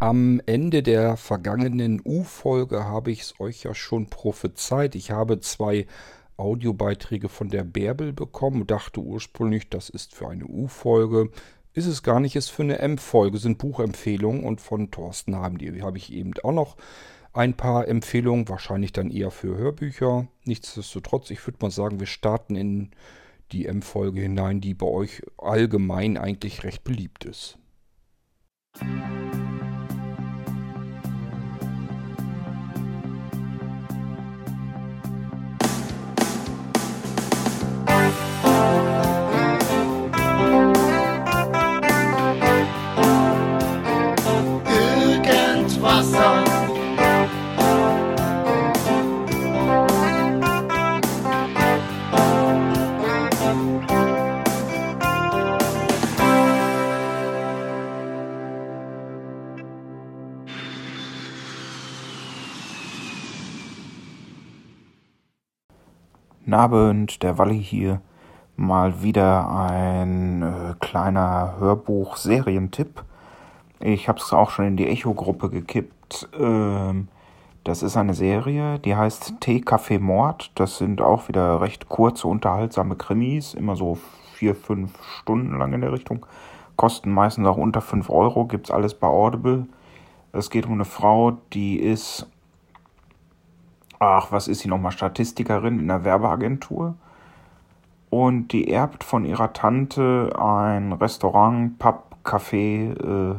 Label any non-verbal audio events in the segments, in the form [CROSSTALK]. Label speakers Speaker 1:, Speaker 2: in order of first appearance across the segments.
Speaker 1: Am Ende der vergangenen U-Folge habe ich es euch ja schon prophezeit. Ich habe zwei Audiobeiträge von der Bärbel bekommen dachte ursprünglich, das ist für eine U-Folge. Ist es gar nicht, ist für eine M-Folge, sind Buchempfehlungen und von Thorsten haben die habe ich eben auch noch ein paar Empfehlungen, wahrscheinlich dann eher für Hörbücher. Nichtsdestotrotz, ich würde mal sagen, wir starten in die M-Folge hinein, die bei euch allgemein eigentlich recht beliebt ist.
Speaker 2: Irgendwasser.
Speaker 3: Abend, der Walli hier. Mal wieder ein äh, kleiner Hörbuch-Serientipp. Ich habe es auch schon in die Echo-Gruppe gekippt. Ähm, das ist eine Serie, die heißt Tee, Kaffee, Mord. Das sind auch wieder recht kurze, unterhaltsame Krimis, immer so vier, fünf Stunden lang in der Richtung. Kosten meistens auch unter fünf Euro, gibt's alles bei Audible. Es geht um eine Frau, die ist ach, was ist sie nochmal, Statistikerin in einer Werbeagentur. Und die erbt von ihrer Tante ein Restaurant, Pub, Café, äh,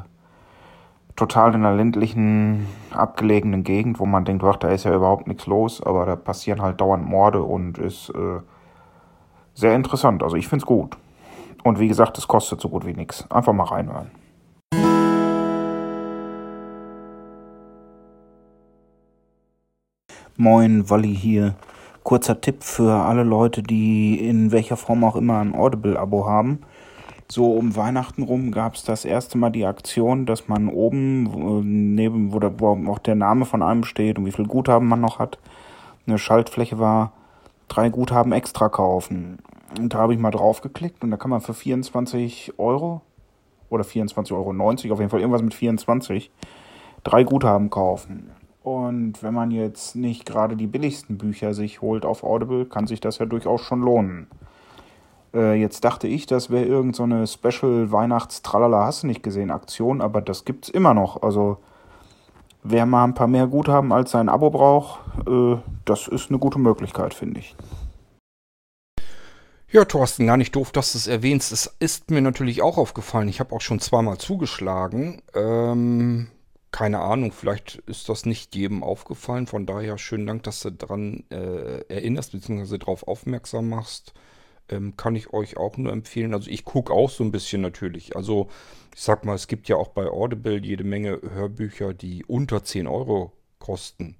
Speaker 3: total in einer ländlichen, abgelegenen Gegend, wo man denkt, ach, da ist ja überhaupt nichts los, aber da passieren halt dauernd Morde und ist äh, sehr interessant. Also ich find's gut. Und wie gesagt, es kostet so gut wie nichts. Einfach mal reinhören. Moin, Walli hier. Kurzer Tipp für alle Leute, die in welcher Form auch immer ein Audible-Abo haben. So um Weihnachten rum gab es das erste Mal die Aktion, dass man oben, neben, wo, da, wo auch der Name von einem steht und wie viel Guthaben man noch hat, eine Schaltfläche war, drei Guthaben extra kaufen. Und da habe ich mal drauf geklickt und da kann man für 24 Euro oder 24,90 Euro, auf jeden Fall irgendwas mit 24, drei Guthaben kaufen. Und wenn man jetzt nicht gerade die billigsten Bücher sich holt auf Audible, kann sich das ja durchaus schon lohnen. Äh, jetzt dachte ich, das wäre irgendeine so Special Weihnachts-Tralala hast du nicht gesehen Aktion, aber das gibt's immer noch. Also wer mal ein paar mehr Guthaben als sein Abo braucht, äh, das ist eine gute Möglichkeit, finde ich.
Speaker 1: Ja, Thorsten, gar nicht doof, dass du es erwähnst. Es ist mir natürlich auch aufgefallen. Ich habe auch schon zweimal zugeschlagen. Ähm, keine Ahnung, vielleicht ist das nicht jedem aufgefallen. Von daher schönen Dank, dass du daran äh, erinnerst bzw. darauf aufmerksam machst. Ähm, kann ich euch auch nur empfehlen. Also ich gucke auch so ein bisschen natürlich. Also ich sag mal, es gibt ja auch bei Audible jede Menge Hörbücher, die unter 10 Euro kosten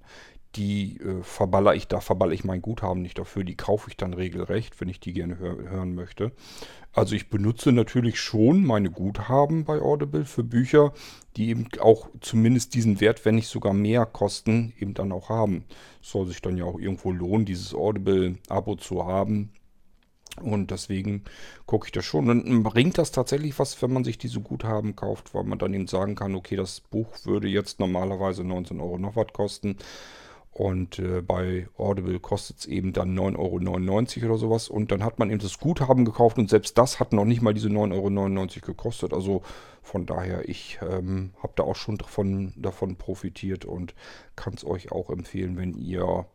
Speaker 1: die äh, verballer ich, da verballer ich mein Guthaben nicht dafür. Die kaufe ich dann regelrecht, wenn ich die gerne hör hören möchte. Also ich benutze natürlich schon meine Guthaben bei Audible für Bücher, die eben auch zumindest diesen Wert, wenn nicht sogar mehr kosten, eben dann auch haben. soll sich dann ja auch irgendwo lohnen, dieses Audible-Abo zu haben. Und deswegen gucke ich das schon. Und bringt das tatsächlich was, wenn man sich diese Guthaben kauft, weil man dann eben sagen kann, okay, das Buch würde jetzt normalerweise 19 Euro noch was kosten. Und äh, bei Audible kostet es eben dann 9,99 Euro oder sowas. Und dann hat man eben das Guthaben gekauft und selbst das hat noch nicht mal diese 9,99 Euro gekostet. Also von daher, ich ähm, habe da auch schon davon, davon profitiert und kann es euch auch empfehlen, wenn ihr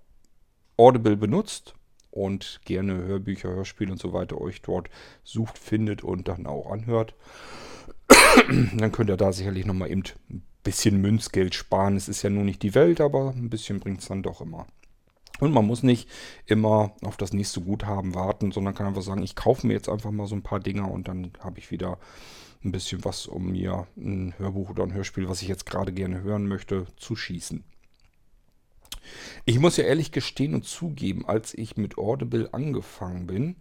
Speaker 1: Audible benutzt und gerne Hörbücher, Hörspiele und so weiter euch dort sucht, findet und dann auch anhört. [CLEARS THROAT] dann könnt ihr da sicherlich nochmal eben bisschen Münzgeld sparen. Es ist ja nur nicht die Welt, aber ein bisschen bringt es dann doch immer. Und man muss nicht immer auf das nächste Guthaben warten, sondern kann einfach sagen, ich kaufe mir jetzt einfach mal so ein paar Dinger und dann habe ich wieder ein bisschen was, um mir ein Hörbuch oder ein Hörspiel, was ich jetzt gerade gerne hören möchte, zu schießen. Ich muss ja ehrlich gestehen und zugeben, als ich mit Audible angefangen bin,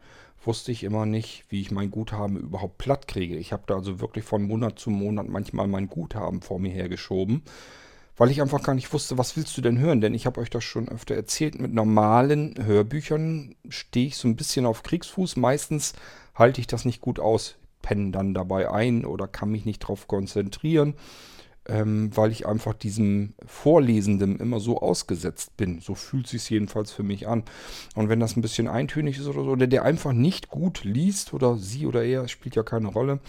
Speaker 1: wusste ich immer nicht, wie ich mein Guthaben überhaupt platt kriege. Ich habe da also wirklich von Monat zu Monat manchmal mein Guthaben vor mir hergeschoben, weil ich einfach gar nicht wusste, was willst du denn hören? Denn ich habe euch das schon öfter erzählt, mit normalen Hörbüchern stehe ich so ein bisschen auf Kriegsfuß. Meistens halte ich das nicht gut aus, penne dann dabei ein oder kann mich nicht darauf konzentrieren. Ähm, weil ich einfach diesem Vorlesenden immer so ausgesetzt bin. So fühlt sich jedenfalls für mich an. Und wenn das ein bisschen eintönig ist oder so, oder der einfach nicht gut liest oder sie oder er, spielt ja keine Rolle,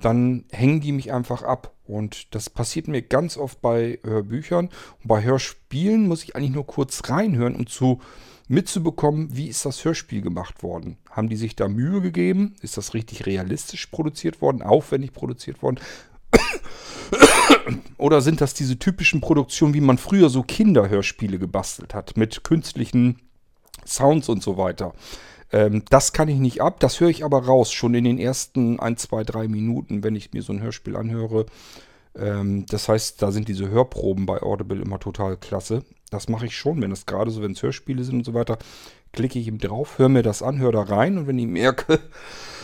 Speaker 1: dann hängen die mich einfach ab. Und das passiert mir ganz oft bei Hörbüchern. Und bei Hörspielen muss ich eigentlich nur kurz reinhören, um zu mitzubekommen, wie ist das Hörspiel gemacht worden. Haben die sich da Mühe gegeben? Ist das richtig realistisch produziert worden? Aufwendig produziert worden? Oder sind das diese typischen Produktionen, wie man früher so Kinderhörspiele gebastelt hat, mit künstlichen Sounds und so weiter? Ähm, das kann ich nicht ab, das höre ich aber raus, schon in den ersten 1, 2, 3 Minuten, wenn ich mir so ein Hörspiel anhöre. Ähm, das heißt, da sind diese Hörproben bei Audible immer total klasse. Das mache ich schon, wenn es gerade so, wenn es Hörspiele sind und so weiter, klicke ich ihm drauf, höre mir das an, höre da rein und wenn ich merke,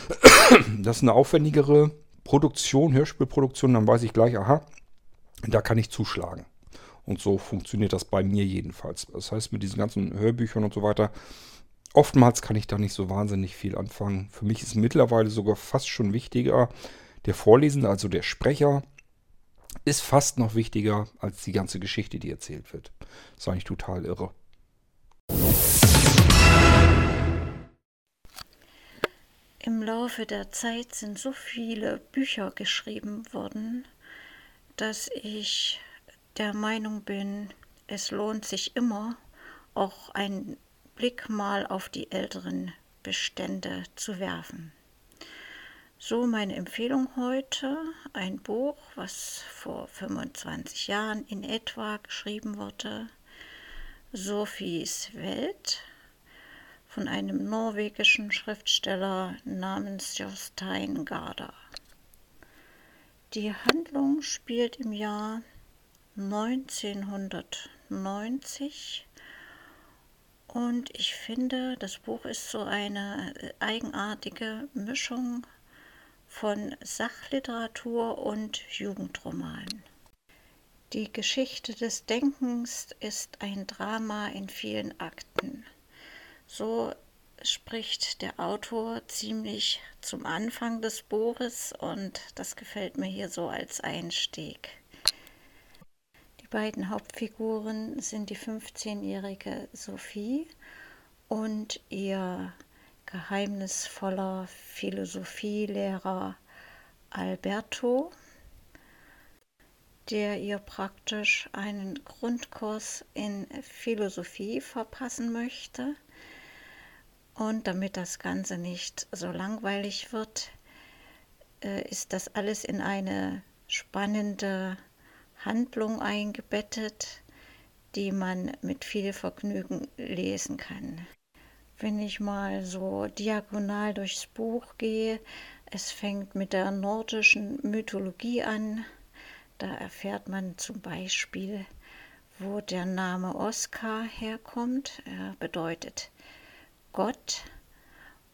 Speaker 1: [COUGHS] das ist eine aufwendigere Produktion, Hörspielproduktion, dann weiß ich gleich, aha, da kann ich zuschlagen. Und so funktioniert das bei mir jedenfalls. Das heißt, mit diesen ganzen Hörbüchern und so weiter, oftmals kann ich da nicht so wahnsinnig viel anfangen. Für mich ist mittlerweile sogar fast schon wichtiger, der Vorlesende, also der Sprecher, ist fast noch wichtiger als die ganze Geschichte, die erzählt wird. Das ist eigentlich total irre.
Speaker 2: Im Laufe der Zeit sind so viele Bücher geschrieben worden, dass ich der Meinung bin, es lohnt sich immer, auch einen Blick mal auf die älteren Bestände zu werfen. So meine Empfehlung heute, ein Buch, was vor 25 Jahren in etwa geschrieben wurde, Sophies Welt von einem norwegischen Schriftsteller namens Jostein Garda. Die Handlung spielt im Jahr 1990 und ich finde, das Buch ist so eine eigenartige Mischung von Sachliteratur und Jugendroman. Die Geschichte des Denkens ist ein Drama in vielen Akten. So spricht der Autor ziemlich zum Anfang des Buches und das gefällt mir hier so als Einstieg. Die beiden Hauptfiguren sind die 15-jährige Sophie und ihr geheimnisvoller Philosophielehrer Alberto, der ihr praktisch einen Grundkurs in Philosophie verpassen möchte. Und damit das Ganze nicht so langweilig wird, äh, ist das alles in eine spannende Handlung eingebettet, die man mit viel Vergnügen lesen kann wenn ich mal so diagonal durchs Buch gehe. Es fängt mit der nordischen Mythologie an. Da erfährt man zum Beispiel, wo der Name Oskar herkommt. Er bedeutet Gott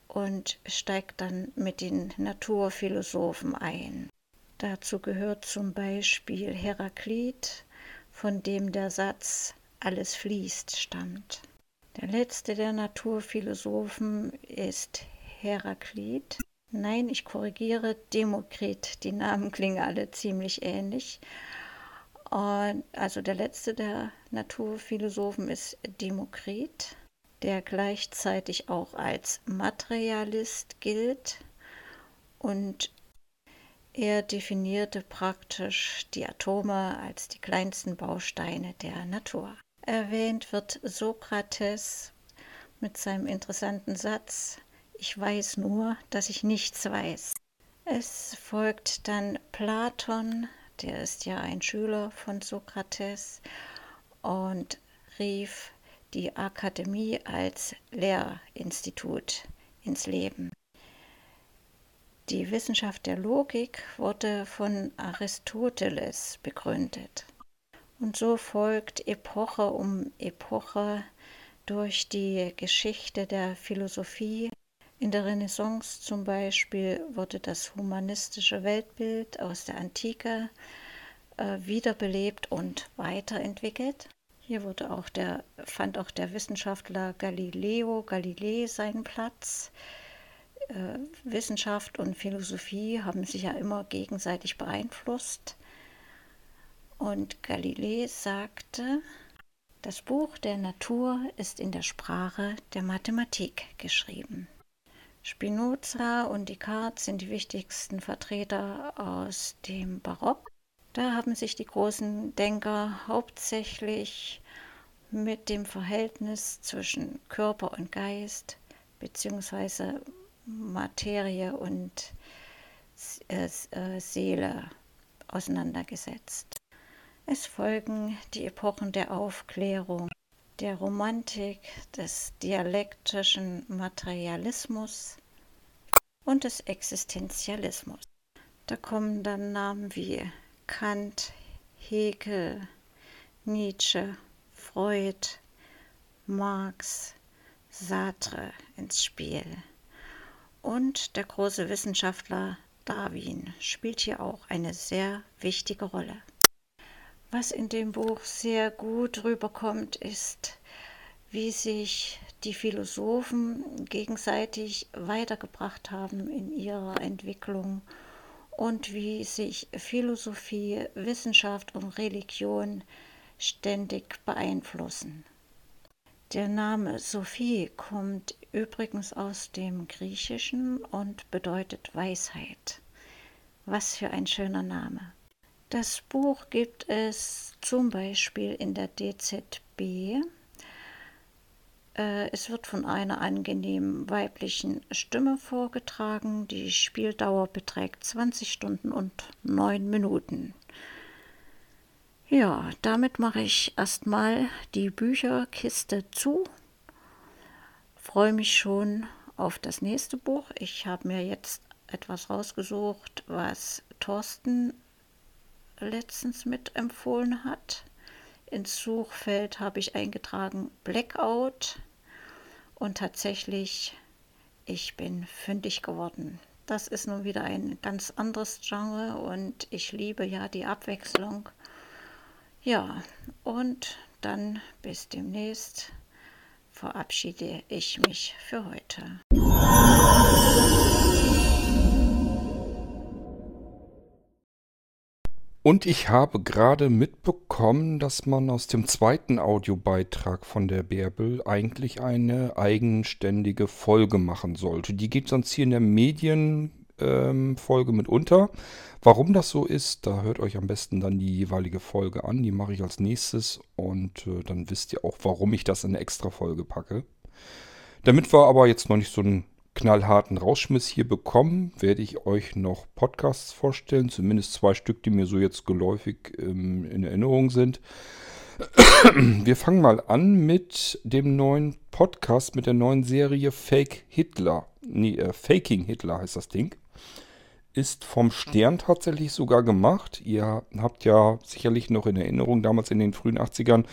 Speaker 2: und steigt dann mit den Naturphilosophen ein. Dazu gehört zum Beispiel Heraklit, von dem der Satz alles fließt stammt. Der letzte der Naturphilosophen ist Heraklit. Nein, ich korrigiere Demokrit. Die Namen [LAUGHS] klingen alle ziemlich ähnlich. Und also der letzte der Naturphilosophen ist Demokrit, der gleichzeitig auch als Materialist gilt und er definierte praktisch die Atome als die kleinsten Bausteine der Natur. Erwähnt wird Sokrates mit seinem interessanten Satz, ich weiß nur, dass ich nichts weiß. Es folgt dann Platon, der ist ja ein Schüler von Sokrates und rief die Akademie als Lehrinstitut ins Leben. Die Wissenschaft der Logik wurde von Aristoteles begründet. Und so folgt Epoche um Epoche durch die Geschichte der Philosophie. In der Renaissance zum Beispiel wurde das humanistische Weltbild aus der Antike äh, wiederbelebt und weiterentwickelt. Hier wurde auch der, fand auch der Wissenschaftler Galileo Galilei seinen Platz. Äh, Wissenschaft und Philosophie haben sich ja immer gegenseitig beeinflusst. Und Galilei sagte, das Buch der Natur ist in der Sprache der Mathematik geschrieben. Spinoza und Descartes sind die wichtigsten Vertreter aus dem Barock. Da haben sich die großen Denker hauptsächlich mit dem Verhältnis zwischen Körper und Geist bzw. Materie und äh, äh, Seele auseinandergesetzt. Es folgen die Epochen der Aufklärung, der Romantik, des dialektischen Materialismus und des Existenzialismus. Da kommen dann Namen wie Kant, Hegel, Nietzsche, Freud, Marx, Sartre ins Spiel. Und der große Wissenschaftler Darwin spielt hier auch eine sehr wichtige Rolle. Was in dem Buch sehr gut rüberkommt, ist, wie sich die Philosophen gegenseitig weitergebracht haben in ihrer Entwicklung und wie sich Philosophie, Wissenschaft und Religion ständig beeinflussen. Der Name Sophie kommt übrigens aus dem Griechischen und bedeutet Weisheit. Was für ein schöner Name. Das Buch gibt es zum Beispiel in der DZB. Äh, es wird von einer angenehmen weiblichen Stimme vorgetragen. Die Spieldauer beträgt 20 Stunden und 9 Minuten. Ja, damit mache ich erstmal die Bücherkiste zu. Freue mich schon auf das nächste Buch. Ich habe mir jetzt etwas rausgesucht, was Thorsten letztens mitempfohlen hat. Ins Suchfeld habe ich eingetragen Blackout und tatsächlich, ich bin fündig geworden. Das ist nun wieder ein ganz anderes Genre und ich liebe ja die Abwechslung. Ja, und dann bis demnächst verabschiede ich mich für heute.
Speaker 1: Und ich habe gerade mitbekommen, dass man aus dem zweiten Audiobeitrag von der Bärbel eigentlich eine eigenständige Folge machen sollte. Die geht sonst hier in der Medienfolge ähm, mit unter. Warum das so ist, da hört euch am besten dann die jeweilige Folge an. Die mache ich als nächstes und äh, dann wisst ihr auch, warum ich das in eine extra Folge packe. Damit wir aber jetzt noch nicht so ein knallharten Rausschmiss hier bekommen, werde ich euch noch Podcasts vorstellen, zumindest zwei Stück, die mir so jetzt geläufig ähm, in Erinnerung sind. [CLEARS THROAT] Wir fangen mal an mit dem neuen Podcast, mit der neuen Serie Fake Hitler. Nee, äh, Faking Hitler heißt das Ding. Ist vom Stern tatsächlich sogar gemacht. Ihr habt ja sicherlich noch in Erinnerung, damals in den frühen 80ern,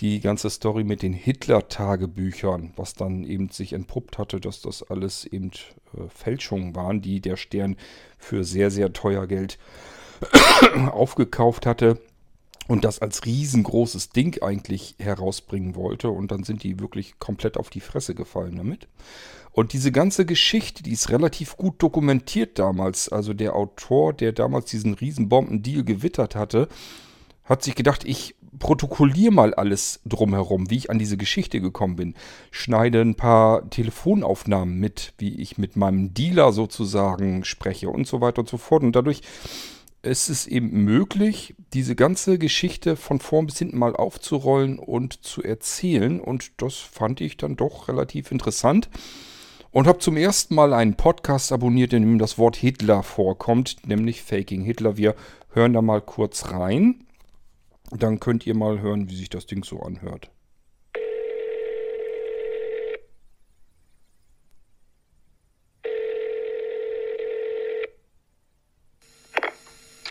Speaker 1: die ganze Story mit den Hitler-Tagebüchern, was dann eben sich entpuppt hatte, dass das alles eben äh, Fälschungen waren, die der Stern für sehr, sehr teuer Geld [COUGHS] aufgekauft hatte und das als riesengroßes Ding eigentlich herausbringen wollte. Und dann sind die wirklich komplett auf die Fresse gefallen damit. Und diese ganze Geschichte, die ist relativ gut dokumentiert damals. Also der Autor, der damals diesen Riesenbomben-Deal gewittert hatte, hat sich gedacht, ich protokolliere mal alles drumherum, wie ich an diese Geschichte gekommen bin. Schneide ein paar Telefonaufnahmen mit, wie ich mit meinem Dealer sozusagen spreche und so weiter und so fort. Und dadurch ist es eben möglich, diese ganze Geschichte von vorn bis hinten mal aufzurollen und zu erzählen. Und das fand ich dann doch relativ interessant. Und habe zum ersten Mal einen Podcast abonniert, in dem das Wort Hitler vorkommt, nämlich Faking Hitler. Wir hören da mal kurz rein. Dann könnt ihr mal hören, wie sich das Ding so anhört.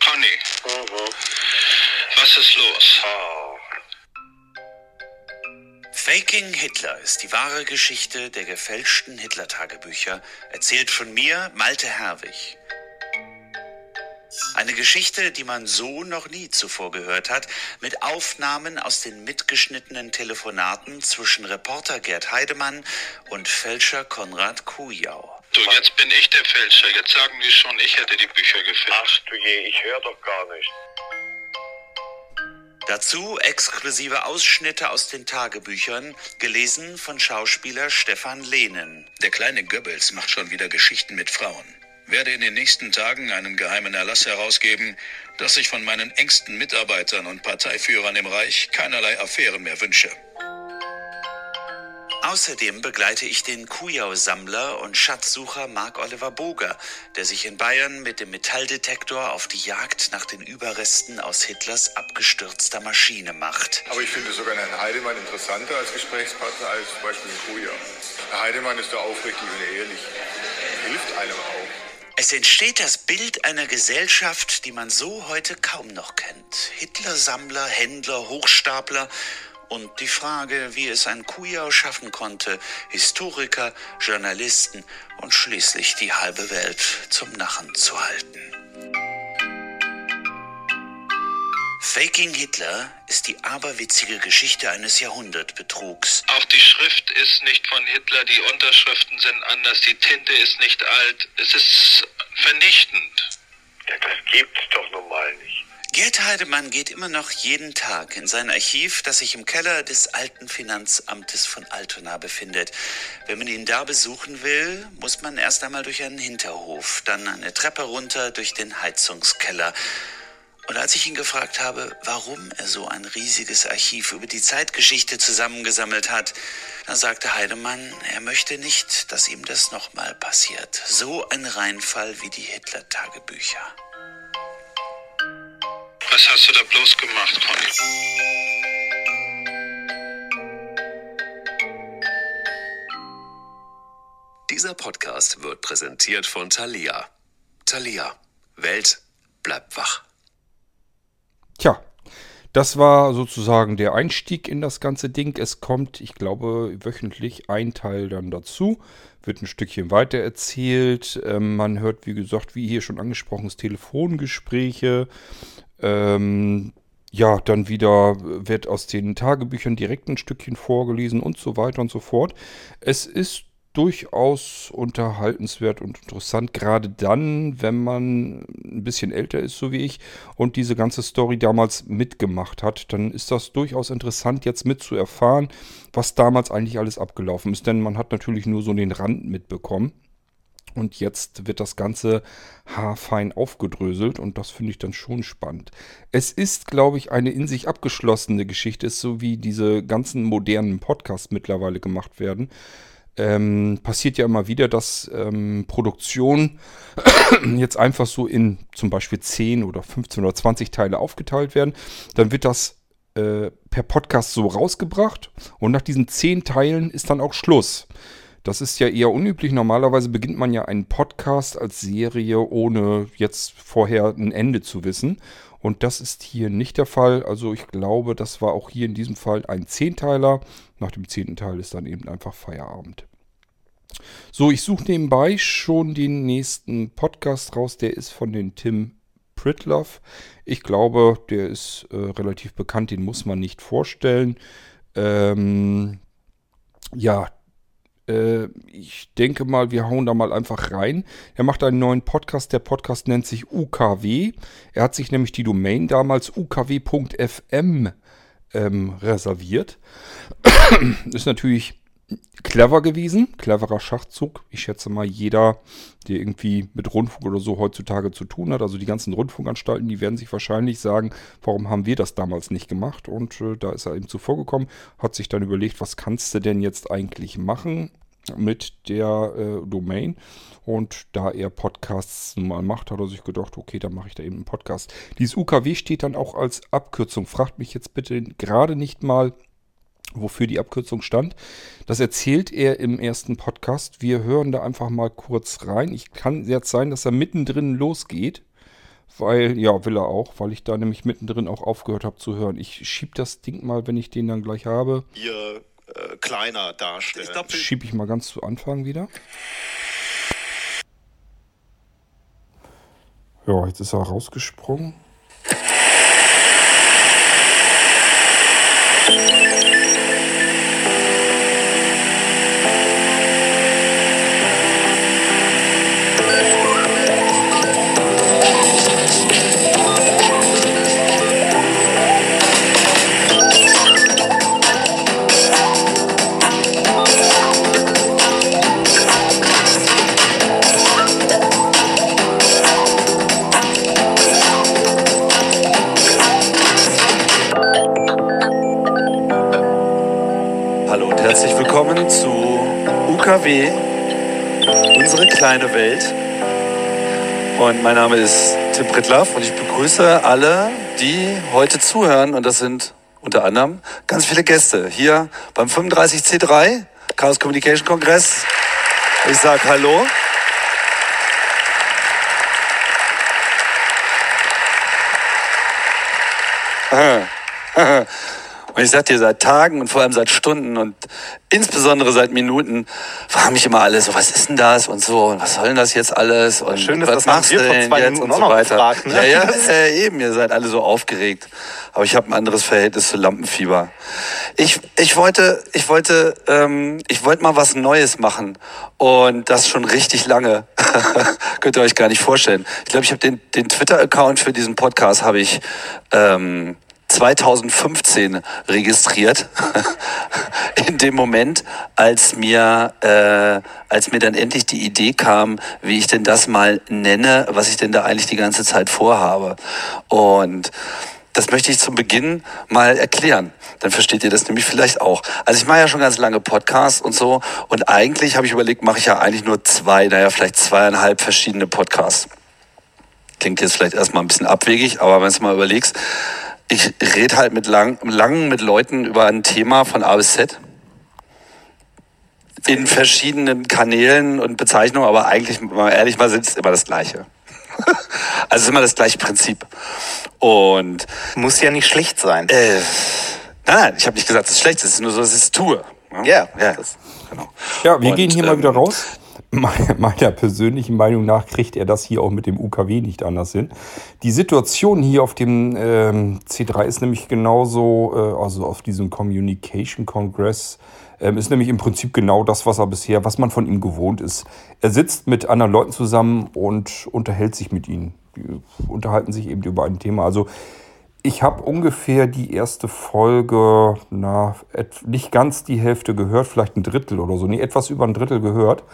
Speaker 4: Conny. Was ist los? Faking Hitler ist die wahre Geschichte der gefälschten Hitler-Tagebücher, erzählt von mir, Malte Herwig. Eine Geschichte, die man so noch nie zuvor gehört hat, mit Aufnahmen aus den mitgeschnittenen Telefonaten zwischen Reporter Gerd Heidemann und Fälscher Konrad Kujau.
Speaker 5: Du, jetzt bin ich der Fälscher. Jetzt sagen die schon, ich hätte die Bücher gefälscht.
Speaker 6: Ach du je, ich höre doch gar nicht.
Speaker 4: Dazu exklusive Ausschnitte aus den Tagebüchern, gelesen von Schauspieler Stefan Lehnen.
Speaker 5: Der kleine Goebbels macht schon wieder Geschichten mit Frauen. Werde in den nächsten Tagen einen geheimen Erlass herausgeben, dass ich von meinen engsten Mitarbeitern und Parteiführern im Reich keinerlei Affären mehr wünsche.
Speaker 4: Außerdem begleite ich den Kujau-Sammler und Schatzsucher Mark Oliver Boger, der sich in Bayern mit dem Metalldetektor auf die Jagd nach den Überresten aus Hitlers abgestürzter Maschine macht.
Speaker 6: Aber ich finde sogar Herrn Heidemann interessanter als Gesprächspartner als zum Beispiel Kujau. Herr Heidemann ist da aufrichtig und ehrlich. Hilft einem auch.
Speaker 4: Es entsteht das Bild einer Gesellschaft, die man so heute kaum noch kennt. Hitler-Sammler, Händler, Hochstapler und die Frage, wie es ein Kujau schaffen konnte, Historiker, Journalisten und schließlich die halbe Welt zum Narren zu halten. Faking Hitler ist die aberwitzige Geschichte eines Jahrhundertbetrugs.
Speaker 5: Auch die Schrift ist nicht von Hitler, die Unterschriften sind anders, die Tinte ist nicht alt. Es ist vernichtend.
Speaker 6: Ja, das gibt's doch normal nicht.
Speaker 4: Gerd Heidemann geht immer noch jeden Tag in sein Archiv, das sich im Keller des alten Finanzamtes von Altona befindet. Wenn man ihn da besuchen will, muss man erst einmal durch einen Hinterhof, dann eine Treppe runter durch den Heizungskeller. Und als ich ihn gefragt habe, warum er so ein riesiges Archiv über die Zeitgeschichte zusammengesammelt hat, dann sagte Heidemann, er möchte nicht, dass ihm das nochmal passiert. So ein Reinfall wie die Hitler-Tagebücher.
Speaker 5: Was hast du da bloß gemacht, Conny?
Speaker 7: Dieser Podcast wird präsentiert von Thalia. Thalia. Welt bleibt wach.
Speaker 1: Tja, das war sozusagen der Einstieg in das ganze Ding. Es kommt, ich glaube, wöchentlich ein Teil dann dazu. Wird ein Stückchen weiter erzählt. Ähm, man hört, wie gesagt, wie hier schon angesprochen, Telefongespräche. Ähm, ja, dann wieder wird aus den Tagebüchern direkt ein Stückchen vorgelesen und so weiter und so fort. Es ist durchaus unterhaltenswert und interessant, gerade dann, wenn man ein bisschen älter ist, so wie ich, und diese ganze Story damals mitgemacht hat, dann ist das durchaus interessant, jetzt mitzuerfahren, was damals eigentlich alles abgelaufen ist. Denn man hat natürlich nur so den Rand mitbekommen. Und jetzt wird das Ganze haarfein aufgedröselt und das finde ich dann schon spannend. Es ist, glaube ich, eine in sich abgeschlossene Geschichte, so wie diese ganzen modernen Podcasts mittlerweile gemacht werden. Ähm, passiert ja immer wieder, dass ähm, Produktionen [COUGHS] jetzt einfach so in zum Beispiel 10 oder 15 oder 20 Teile aufgeteilt werden. Dann wird das äh, per Podcast so rausgebracht und nach diesen 10 Teilen ist dann auch Schluss. Das ist ja eher unüblich. Normalerweise beginnt man ja einen Podcast als Serie, ohne jetzt vorher ein Ende zu wissen. Und das ist hier nicht der Fall. Also ich glaube, das war auch hier in diesem Fall ein Zehnteiler. Nach dem zehnten Teil ist dann eben einfach Feierabend. So, ich suche nebenbei schon den nächsten Podcast raus. Der ist von den Tim Pritloff. Ich glaube, der ist äh, relativ bekannt. Den muss man nicht vorstellen. Ähm, ja, äh, ich denke mal, wir hauen da mal einfach rein. Er macht einen neuen Podcast. Der Podcast nennt sich UKW. Er hat sich nämlich die Domain damals ukw.fm ähm, reserviert. [CLEARS THROAT] Ist natürlich clever gewesen, cleverer Schachzug. Ich schätze mal, jeder, der irgendwie mit Rundfunk oder so heutzutage zu tun hat, also die ganzen Rundfunkanstalten, die werden sich wahrscheinlich sagen, warum haben wir das damals nicht gemacht? Und äh, da ist er eben zuvor gekommen, hat sich dann überlegt, was kannst du denn jetzt eigentlich machen mit der äh, Domain? Und da er Podcasts nun mal macht, hat er sich gedacht, okay, dann mache ich da eben einen Podcast. Dieses UKW steht dann auch als Abkürzung. Fragt mich jetzt bitte gerade nicht mal, wofür die Abkürzung stand. Das erzählt er im ersten Podcast. Wir hören da einfach mal kurz rein. Ich kann jetzt sein, dass er mittendrin losgeht. Weil, ja, will er auch, weil ich da nämlich mittendrin auch aufgehört habe zu hören. Ich schieb das Ding mal, wenn ich den dann gleich habe.
Speaker 8: Ihr äh, kleiner darstellen.
Speaker 1: Schiebe ich mal ganz zu Anfang wieder. Ja, jetzt ist er rausgesprungen.
Speaker 9: Und mein Name ist Tim Prittlaff und ich begrüße alle, die heute zuhören. Und das sind unter anderem ganz viele Gäste hier beim 35C3 Chaos Communication Kongress. Ich sage Hallo. Und ich sag dir, seit Tagen und vor allem seit Stunden und insbesondere seit Minuten fragen mich immer alle so, was ist denn das und so und was soll denn das jetzt alles und
Speaker 8: Schön, dass
Speaker 9: was
Speaker 8: das
Speaker 9: machst du denn jetzt und so weiter.
Speaker 8: gefragt, ne?
Speaker 9: Ja, ja, äh, eben, ihr seid alle so aufgeregt. Aber ich habe ein anderes Verhältnis zu Lampenfieber. Ich, ich wollte, ich wollte, ähm, ich wollte mal was Neues machen und das schon richtig lange. [LAUGHS] Könnt ihr euch gar nicht vorstellen. Ich glaube, ich habe den, den Twitter-Account für diesen Podcast habe ich ähm, 2015 registriert. [LAUGHS] In dem Moment, als mir, äh, als mir dann endlich die Idee kam, wie ich denn das mal nenne, was ich denn da eigentlich die ganze Zeit vorhabe. Und das möchte ich zum Beginn mal erklären. Dann versteht ihr das nämlich vielleicht auch. Also ich mache ja schon ganz lange Podcasts und so. Und eigentlich habe ich überlegt, mache ich ja eigentlich nur zwei, naja, vielleicht zweieinhalb verschiedene Podcasts. Klingt jetzt vielleicht erstmal ein bisschen abwegig, aber wenn du mal überlegst, ich rede halt mit lang, lang mit Leuten über ein Thema von A bis Z. In verschiedenen Kanälen und Bezeichnungen, aber eigentlich, man ehrlich mal sind, ist immer das Gleiche. [LAUGHS] also es ist immer das gleiche Prinzip. Und
Speaker 8: Muss ja nicht schlecht sein.
Speaker 9: äh, nein, nein, ich habe nicht gesagt, dass es schlecht ist, es ist nur so, dass ich es tue.
Speaker 8: Ja.
Speaker 9: ja, das, genau.
Speaker 1: Ja, wir
Speaker 9: Und,
Speaker 1: gehen hier mal
Speaker 9: ähm,
Speaker 1: wieder raus. Me- Meiner persönlichen Meinung nach kriegt er das hier auch mit dem UKW nicht anders hin. Die Situation hier auf dem ähm, C3 ist nämlich genauso, äh, also auf diesem Communication Congress, ähm, ist nämlich im Prinzip genau das, was er bisher, was man von ihm gewohnt ist. Er sitzt mit anderen Leuten zusammen und unterhält sich mit ihnen. Die unterhalten sich eben über ein Thema. Also ich habe ungefähr die erste Folge, na, nicht ganz die Hälfte gehört, vielleicht ein Drittel oder so, nee, etwas über ein Drittel gehört.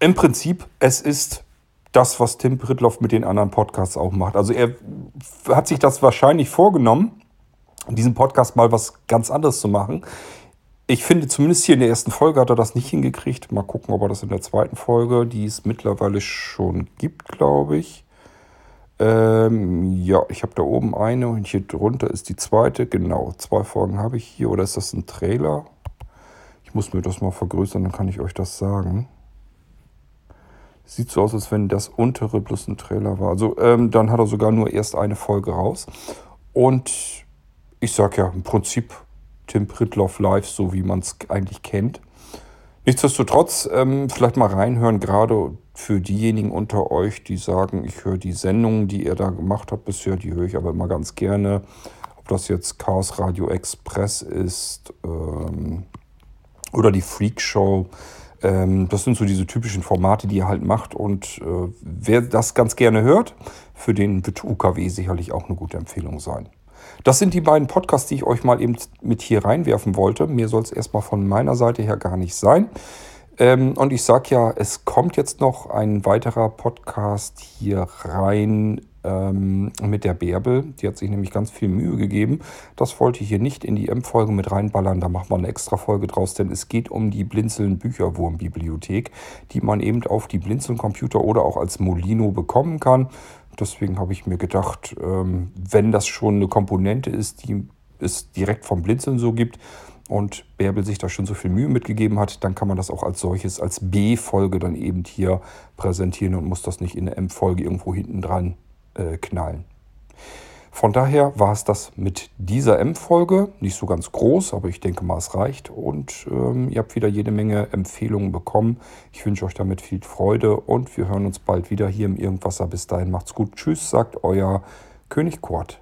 Speaker 1: Im Prinzip, es ist das, was Tim Pritloff mit den anderen Podcasts auch macht. Also er hat sich das wahrscheinlich vorgenommen, in diesem Podcast mal was ganz anderes zu machen. Ich finde, zumindest hier in der ersten Folge hat er das nicht hingekriegt. Mal gucken, ob er das in der zweiten Folge, die es mittlerweile schon gibt, glaube ich. Ähm, ja, ich habe da oben eine und hier drunter ist die zweite. Genau, zwei Folgen habe ich hier. Oder ist das ein Trailer? Ich muss mir das mal vergrößern, dann kann ich euch das sagen. Sieht so aus, als wenn das untere bloß ein Trailer war. Also ähm, dann hat er sogar nur erst eine Folge raus. Und ich sag ja, im Prinzip Tim Pritloff live, so wie man es eigentlich kennt. Nichtsdestotrotz, ähm, vielleicht mal reinhören, gerade für diejenigen unter euch, die sagen, ich höre die Sendungen, die er da gemacht hat bisher, die höre ich aber immer ganz gerne. Ob das jetzt Chaos Radio Express ist ähm, oder die Freak Show. Ähm, das sind so diese typischen Formate, die er halt macht. Und äh, wer das ganz gerne hört, für den wird UKW sicherlich auch eine gute Empfehlung sein. Das sind die beiden Podcasts, die ich euch mal eben mit hier reinwerfen wollte. Mir soll es erstmal von meiner Seite her gar nicht sein. Ähm, und ich sage ja, es kommt jetzt noch ein weiterer Podcast hier rein ähm, mit der Bärbel. Die hat sich nämlich ganz viel Mühe gegeben. Das wollte ich hier nicht in die M-Folge mit reinballern. Da machen wir eine extra Folge draus, denn es geht um die Blinzeln Bücherwurm-Bibliothek, die man eben auf die Blinzeln-Computer oder auch als Molino bekommen kann. Deswegen habe ich mir gedacht, ähm, wenn das schon eine Komponente ist, die es direkt vom Blinzeln so gibt und Bärbel sich da schon so viel Mühe mitgegeben hat, dann kann man das auch als solches, als B-Folge dann eben hier präsentieren und muss das nicht in der M-Folge irgendwo hinten dran äh, knallen. Von daher war es das mit dieser M-Folge. Nicht so ganz groß, aber ich denke mal, es reicht. Und ähm, ihr habt wieder jede Menge Empfehlungen bekommen. Ich wünsche euch damit viel Freude und wir hören uns bald wieder hier im Irgendwasser. Bis dahin macht's gut. Tschüss, sagt euer König Kurt.